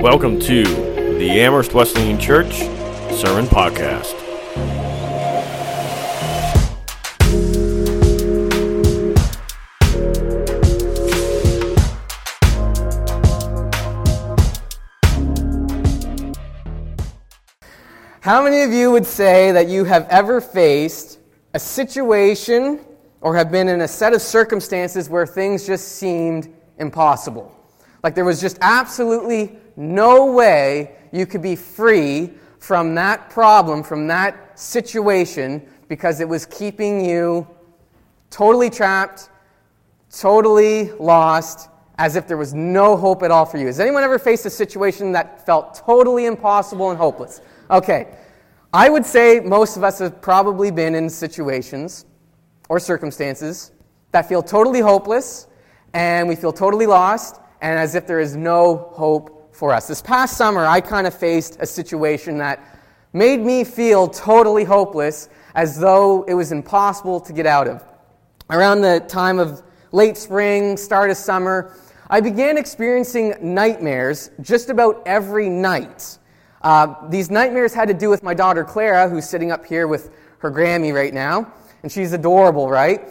Welcome to the Amherst Wesleyan Church Sermon Podcast. How many of you would say that you have ever faced a situation or have been in a set of circumstances where things just seemed impossible? Like there was just absolutely no way you could be free from that problem, from that situation, because it was keeping you totally trapped, totally lost, as if there was no hope at all for you. Has anyone ever faced a situation that felt totally impossible and hopeless? Okay. I would say most of us have probably been in situations or circumstances that feel totally hopeless and we feel totally lost and as if there is no hope for us. This past summer, I kind of faced a situation that made me feel totally hopeless as though it was impossible to get out of. Around the time of late spring, start of summer, I began experiencing nightmares just about every night. Uh, these nightmares had to do with my daughter Clara, who's sitting up here with her Grammy right now. And she's adorable, right?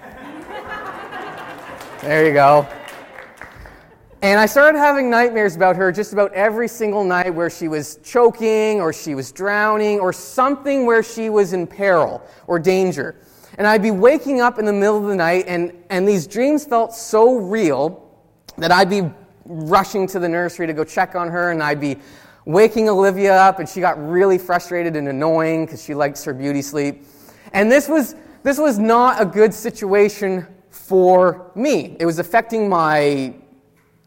There you go. And I started having nightmares about her just about every single night where she was choking or she was drowning or something where she was in peril or danger. And I'd be waking up in the middle of the night, and, and these dreams felt so real that I'd be rushing to the nursery to go check on her, and I'd be waking Olivia up, and she got really frustrated and annoying because she likes her beauty sleep. And this was, this was not a good situation for me. It was affecting my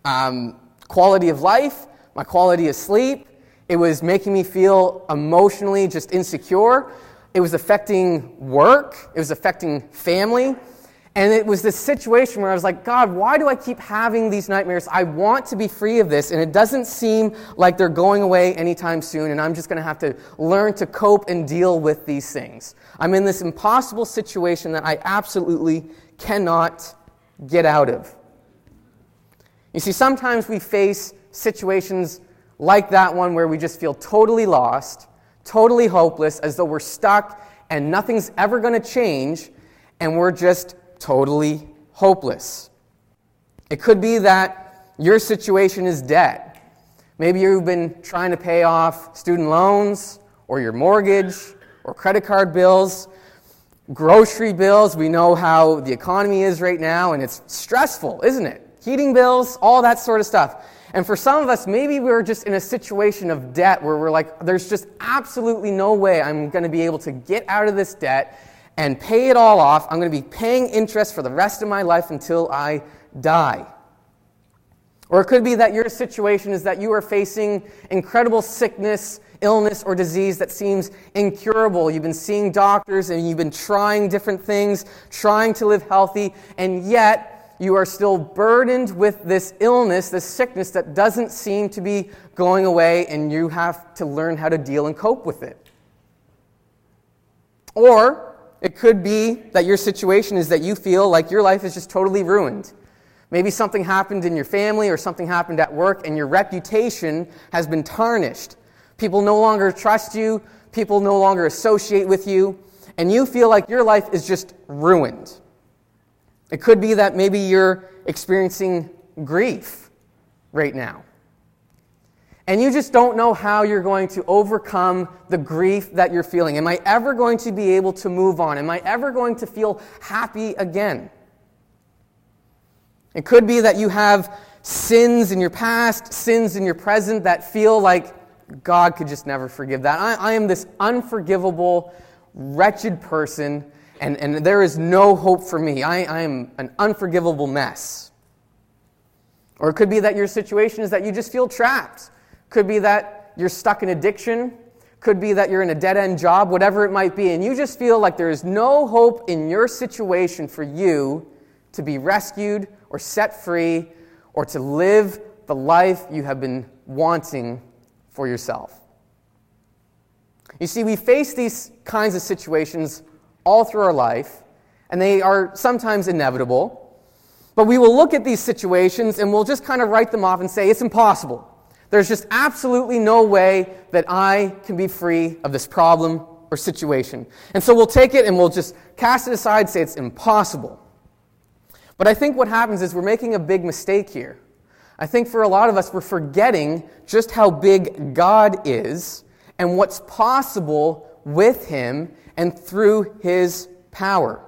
um, quality of life, my quality of sleep. It was making me feel emotionally just insecure. It was affecting work. It was affecting family. And it was this situation where I was like, God, why do I keep having these nightmares? I want to be free of this, and it doesn't seem like they're going away anytime soon, and I'm just going to have to learn to cope and deal with these things. I'm in this impossible situation that I absolutely cannot get out of. You see, sometimes we face situations like that one where we just feel totally lost, totally hopeless, as though we're stuck and nothing's ever going to change, and we're just totally hopeless. It could be that your situation is debt. Maybe you've been trying to pay off student loans or your mortgage or credit card bills, grocery bills. We know how the economy is right now, and it's stressful, isn't it? Heating bills, all that sort of stuff. And for some of us, maybe we're just in a situation of debt where we're like, there's just absolutely no way I'm going to be able to get out of this debt and pay it all off. I'm going to be paying interest for the rest of my life until I die. Or it could be that your situation is that you are facing incredible sickness, illness, or disease that seems incurable. You've been seeing doctors and you've been trying different things, trying to live healthy, and yet you are still burdened with this illness, this sickness that doesn't seem to be going away, and you have to learn how to deal and cope with it. Or it could be that your situation is that you feel like your life is just totally ruined. Maybe something happened in your family or something happened at work and your reputation has been tarnished. People no longer trust you, people no longer associate with you, and you feel like your life is just ruined. It could be that maybe you're experiencing grief right now and you just don't know how you're going to overcome the grief that you're feeling. Am I ever going to be able to move on? Am I ever going to feel happy again? It could be that you have sins in your past, sins in your present that feel like God could just never forgive that. I, I am this unforgivable, wretched person, and, and there is no hope for me. I, I am an unforgivable mess. Or it could be that your situation is that you just feel trapped could be that you're stuck in addiction. Could be that you're in a dead end job, whatever it might be, and you just feel like there is no hope in your situation for you to be rescued or set free or to live the life you have been wanting for yourself. You see, we face these kinds of situations all through our life, and they are sometimes inevitable. But we will look at these situations and we'll just kind of write them off and say, it's impossible. There's just absolutely no way that I can be free of this problem or situation. And so we'll take it and we'll just cast it aside, say it's impossible. But I think what happens is we're making a big mistake here. I think for a lot of us, we're forgetting just how big God is and what's possible with Him and through His power.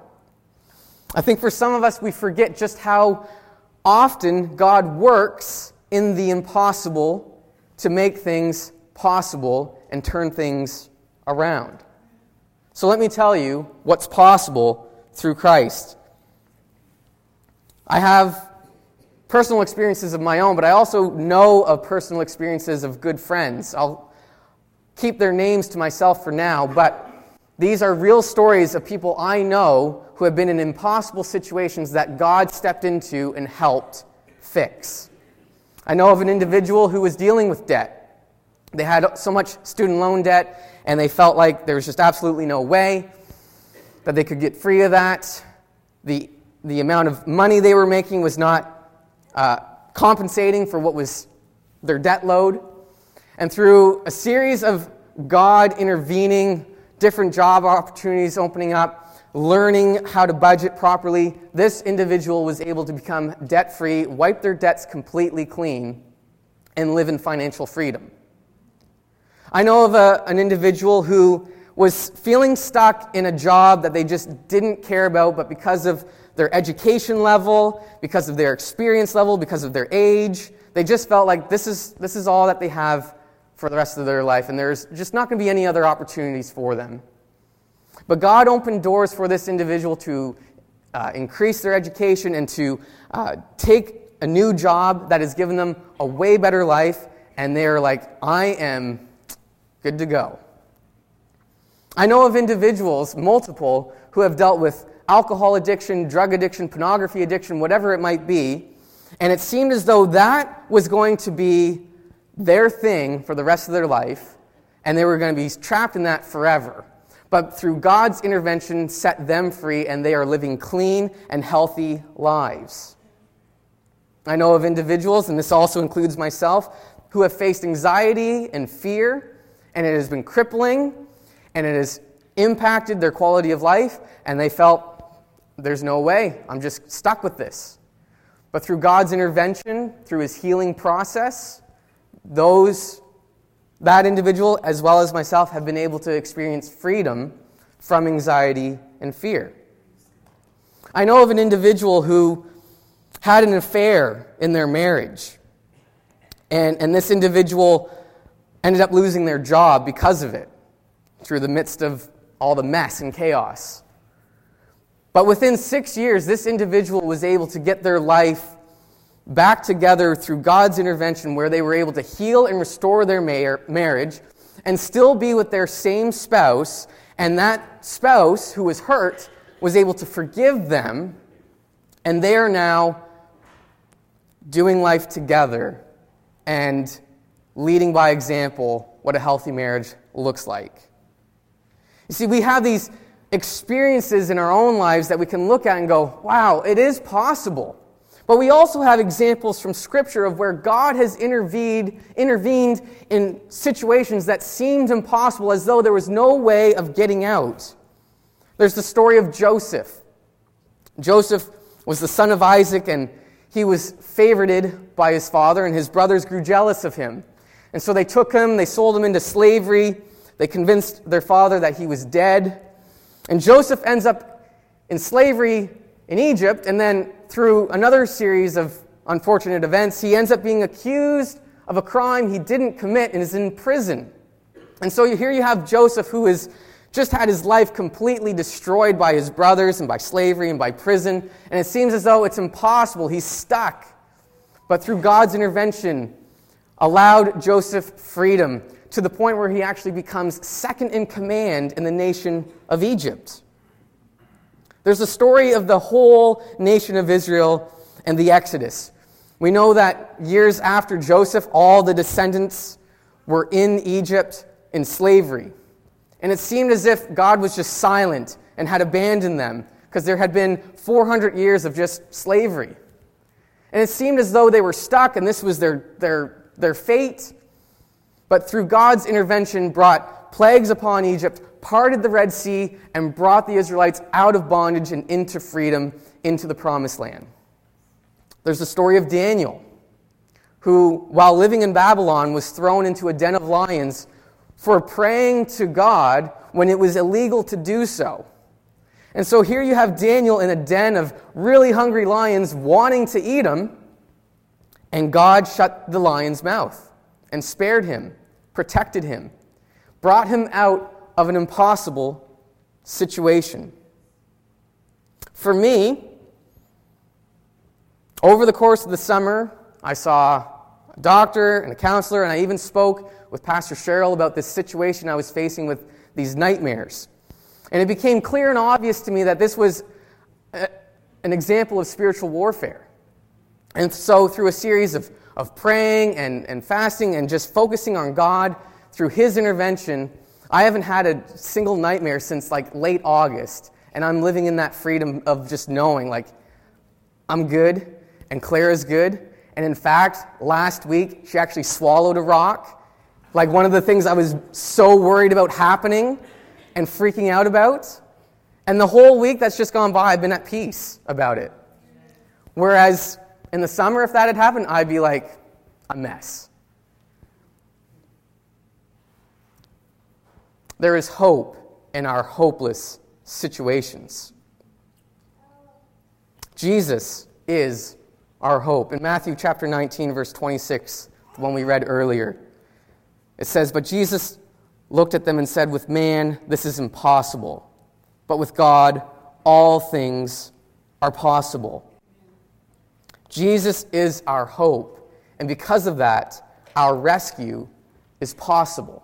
I think for some of us, we forget just how often God works in the impossible to make things possible and turn things around. So let me tell you what's possible through Christ. I have personal experiences of my own, but I also know of personal experiences of good friends. I'll keep their names to myself for now, but these are real stories of people I know who have been in impossible situations that God stepped into and helped fix. I know of an individual who was dealing with debt. They had so much student loan debt, and they felt like there was just absolutely no way that they could get free of that. The, the amount of money they were making was not uh, compensating for what was their debt load. And through a series of God intervening, different job opportunities opening up, learning how to budget properly, this individual was able to become debt free, wipe their debts completely clean, and live in financial freedom. I know of a, an individual who was feeling stuck in a job that they just didn't care about, but because of their education level, because of their experience level, because of their age, they just felt like this is, this is all that they have for the rest of their life, and there's just not going to be any other opportunities for them. But God opened doors for this individual to uh, increase their education and to uh, take a new job that has given them a way better life, and they're like, I am good to go. I know of individuals, multiple, who have dealt with alcohol addiction, drug addiction, pornography addiction, whatever it might be, and it seemed as though that was going to be their thing for the rest of their life, and they were going to be trapped in that forever. But through God's intervention, set them free, and they are living clean and healthy lives. I know of individuals, and this also includes myself, who have faced anxiety and fear and it has been crippling, and it has impacted their quality of life, and they felt, there's no way, I'm just stuck with this. But through God's intervention, through his healing process, those, that individual, as well as myself, have been able to experience freedom from anxiety and fear. I know of an individual who had an affair in their marriage. And, and this individual ended up losing their job because of it, through the midst of all the mess and chaos. But within six years, this individual was able to get their life back together through God's intervention, where they were able to heal and restore their marriage and still be with their same spouse. And that spouse who was hurt was able to forgive them, and they are now doing life together and leading by example what a healthy marriage looks like. You see, we have these experiences in our own lives that we can look at and go, wow, it is possible. But we also have examples from Scripture of where God has intervened, intervened in situations that seemed impossible, as though there was no way of getting out. There's the story of Joseph. Joseph was the son of Isaac, and he was favored by his father, and his brothers grew jealous of him. And so they took him, they sold him into slavery, they convinced their father that he was dead. And Joseph ends up in slavery in Egypt, and then through another series of unfortunate events, he ends up being accused of a crime he didn't commit and is in prison. And so here you have Joseph, who has just had his life completely destroyed by his brothers and by slavery and by prison. And it seems as though it's impossible. He's stuck. But through God's intervention, allowed Joseph freedom to the point where he actually becomes second in command in the nation of Egypt. There's a story of the whole nation of Israel and the Exodus. We know that years after Joseph, all the descendants were in Egypt in slavery. And it seemed as if God was just silent and had abandoned them because there had been 400 years of just slavery. And it seemed as though they were stuck and this was their, their, their fate. But through God's intervention, brought plagues upon Egypt, parted the Red Sea, and brought the Israelites out of bondage and into freedom, into the promised land. There's the story of Daniel, who, while living in Babylon, was thrown into a den of lions for praying to God when it was illegal to do so. And so here you have Daniel in a den of really hungry lions wanting to eat him, and God shut the lion's mouth and spared him, protected him, brought him out of an impossible situation. For me, over the course of the summer, I saw a doctor and a counselor, and I even spoke with Pastor Cheryl about this situation I was facing with these nightmares. And it became clear and obvious to me that this was a, an example of spiritual warfare. And so, through a series of, of praying and, and fasting and just focusing on God through His intervention, I haven't had a single nightmare since like late August. And I'm living in that freedom of just knowing, like, I'm good and Claire is good. And in fact, last week, she actually swallowed a rock. Like one of the things I was so worried about happening and freaking out about. And the whole week that's just gone by, I've been at peace about it. Whereas in the summer, if that had happened, I'd be like a mess. There is hope in our hopeless situations. Jesus is our hope. In Matthew chapter 19, verse 26, the one we read earlier, it says, But Jesus looked at them and said, With man, this is impossible, but with God, all things are possible. Jesus is our hope, and because of that, our rescue is possible.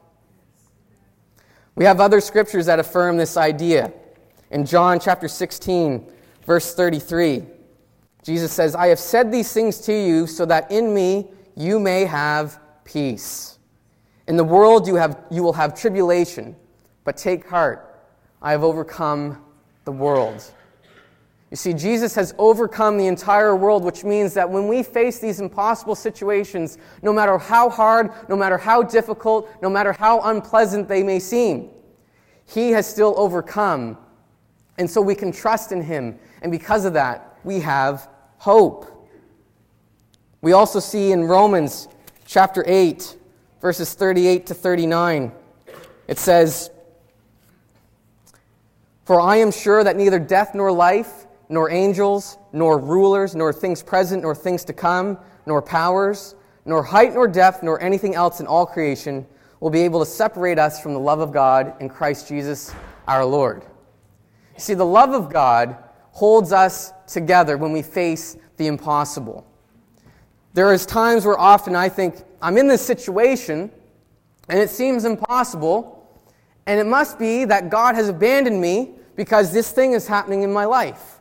We have other scriptures that affirm this idea. In John chapter 16, verse 33, Jesus says, I have said these things to you so that in me you may have peace. In the world you, have, you will have tribulation, but take heart. I have overcome the world. You see, Jesus has overcome the entire world, which means that when we face these impossible situations, no matter how hard, no matter how difficult, no matter how unpleasant they may seem, He has still overcome. And so we can trust in Him. And because of that, we have hope. We also see in Romans chapter 8, verses 38 to 39. It says, For I am sure that neither death nor life, nor angels, nor rulers, nor things present, nor things to come, nor powers, nor height nor depth, nor anything else in all creation will be able to separate us from the love of God in Christ Jesus our Lord. See, the love of God holds us together when we face the impossible. There is times where often I think, I'm in this situation and it seems impossible, and it must be that God has abandoned me because this thing is happening in my life.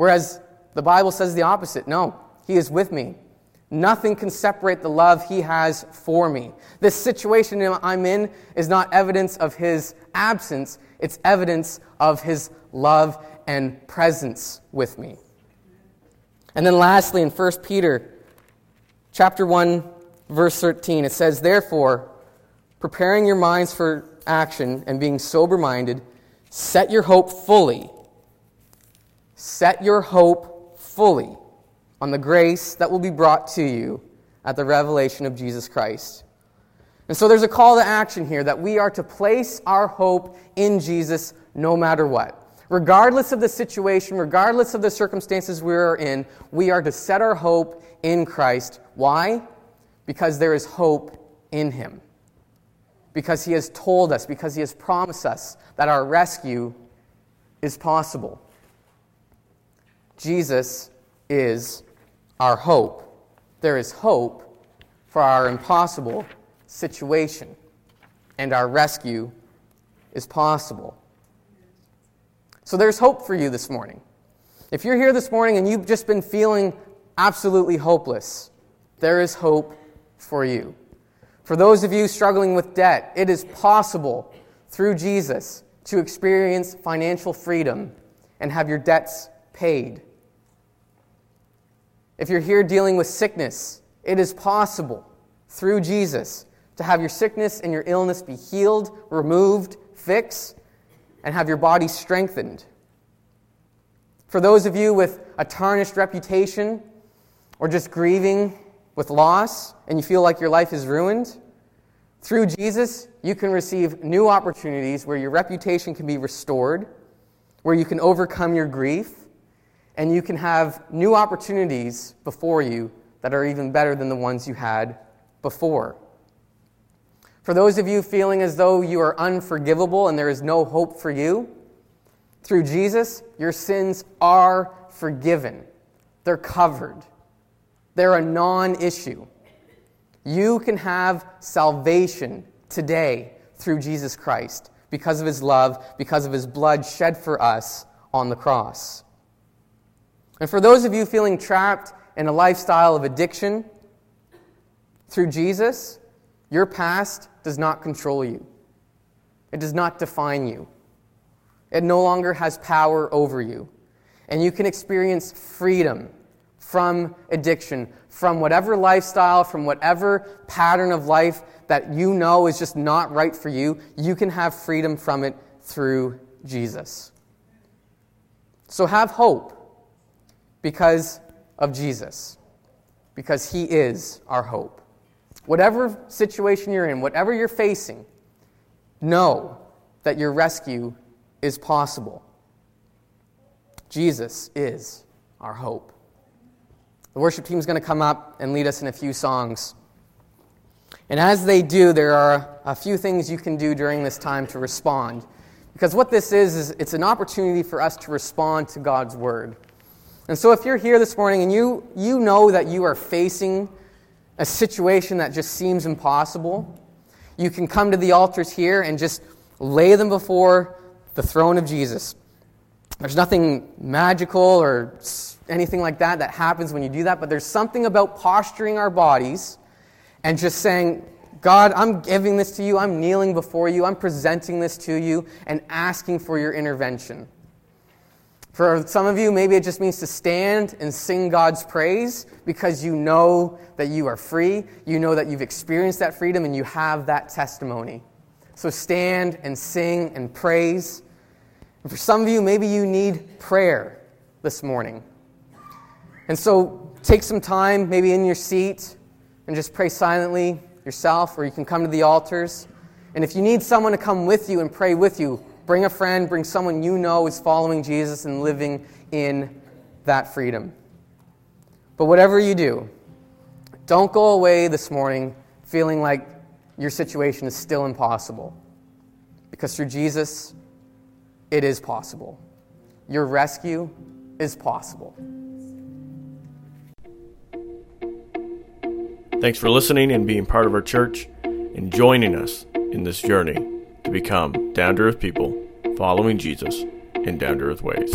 Whereas the Bible says the opposite no, He is with me. Nothing can separate the love He has for me. This situation I'm in is not evidence of His absence, it's evidence of His love and presence with me. And then lastly, in 1 Peter chapter 1, verse 13, it says, Therefore, preparing your minds for action and being sober minded, set your hope fully. Set your hope fully on the grace that will be brought to you at the revelation of Jesus Christ. And so there's a call to action here that we are to place our hope in Jesus no matter what. Regardless of the situation, regardless of the circumstances we are in, we are to set our hope in Christ. Why? Because there is hope in Him. Because He has told us, because He has promised us that our rescue is possible. Jesus is our hope. There is hope for our impossible situation, and our rescue is possible. So there's hope for you this morning. If you're here this morning and you've just been feeling absolutely hopeless, there is hope for you. For those of you struggling with debt, it is possible through Jesus to experience financial freedom and have your debts paid. If you're here dealing with sickness, it is possible through Jesus to have your sickness and your illness be healed, removed, fixed, and have your body strengthened. For those of you with a tarnished reputation or just grieving with loss and you feel like your life is ruined, through Jesus, you can receive new opportunities where your reputation can be restored, where you can overcome your grief, and you can have new opportunities before you that are even better than the ones you had before. For those of you feeling as though you are unforgivable and there is no hope for you, through Jesus, your sins are forgiven. They're covered. They're a non issue. You can have salvation today through Jesus Christ because of his love, because of his blood shed for us on the cross. And for those of you feeling trapped in a lifestyle of addiction, through Jesus, your past does not control you. It does not define you. It no longer has power over you. And you can experience freedom from addiction, from whatever lifestyle, from whatever pattern of life that you know is just not right for you. You can have freedom from it through Jesus. So have hope because of Jesus, because He is our hope. Whatever situation you're in, whatever you're facing, know that your rescue is possible. Jesus is our hope. The worship team is going to come up and lead us in a few songs. And as they do, there are a few things you can do during this time to respond. Because what this is, is it's an opportunity for us to respond to God's word. And so if you're here this morning and you, you know that you are facing a situation that just seems impossible, you can come to the altars here and just lay them before the throne of Jesus. There's nothing magical or anything like that that happens when you do that, but there's something about posturing our bodies and just saying, God, I'm giving this to you. I'm kneeling before you. I'm presenting this to you and asking for your intervention. For some of you, maybe it just means to stand and sing God's praise because you know that you are free. You know that you've experienced that freedom and you have that testimony. So stand and sing and praise. And for some of you, maybe you need prayer this morning. And so take some time, maybe in your seat, and just pray silently yourself, or you can come to the altars. And if you need someone to come with you and pray with you, Bring a friend, bring someone you know is following Jesus and living in that freedom. But whatever you do, don't go away this morning feeling like your situation is still impossible. Because through Jesus, it is possible. Your rescue is possible. Thanks for listening and being part of our church and joining us in this journey to become down to earth people following Jesus in down to earth ways.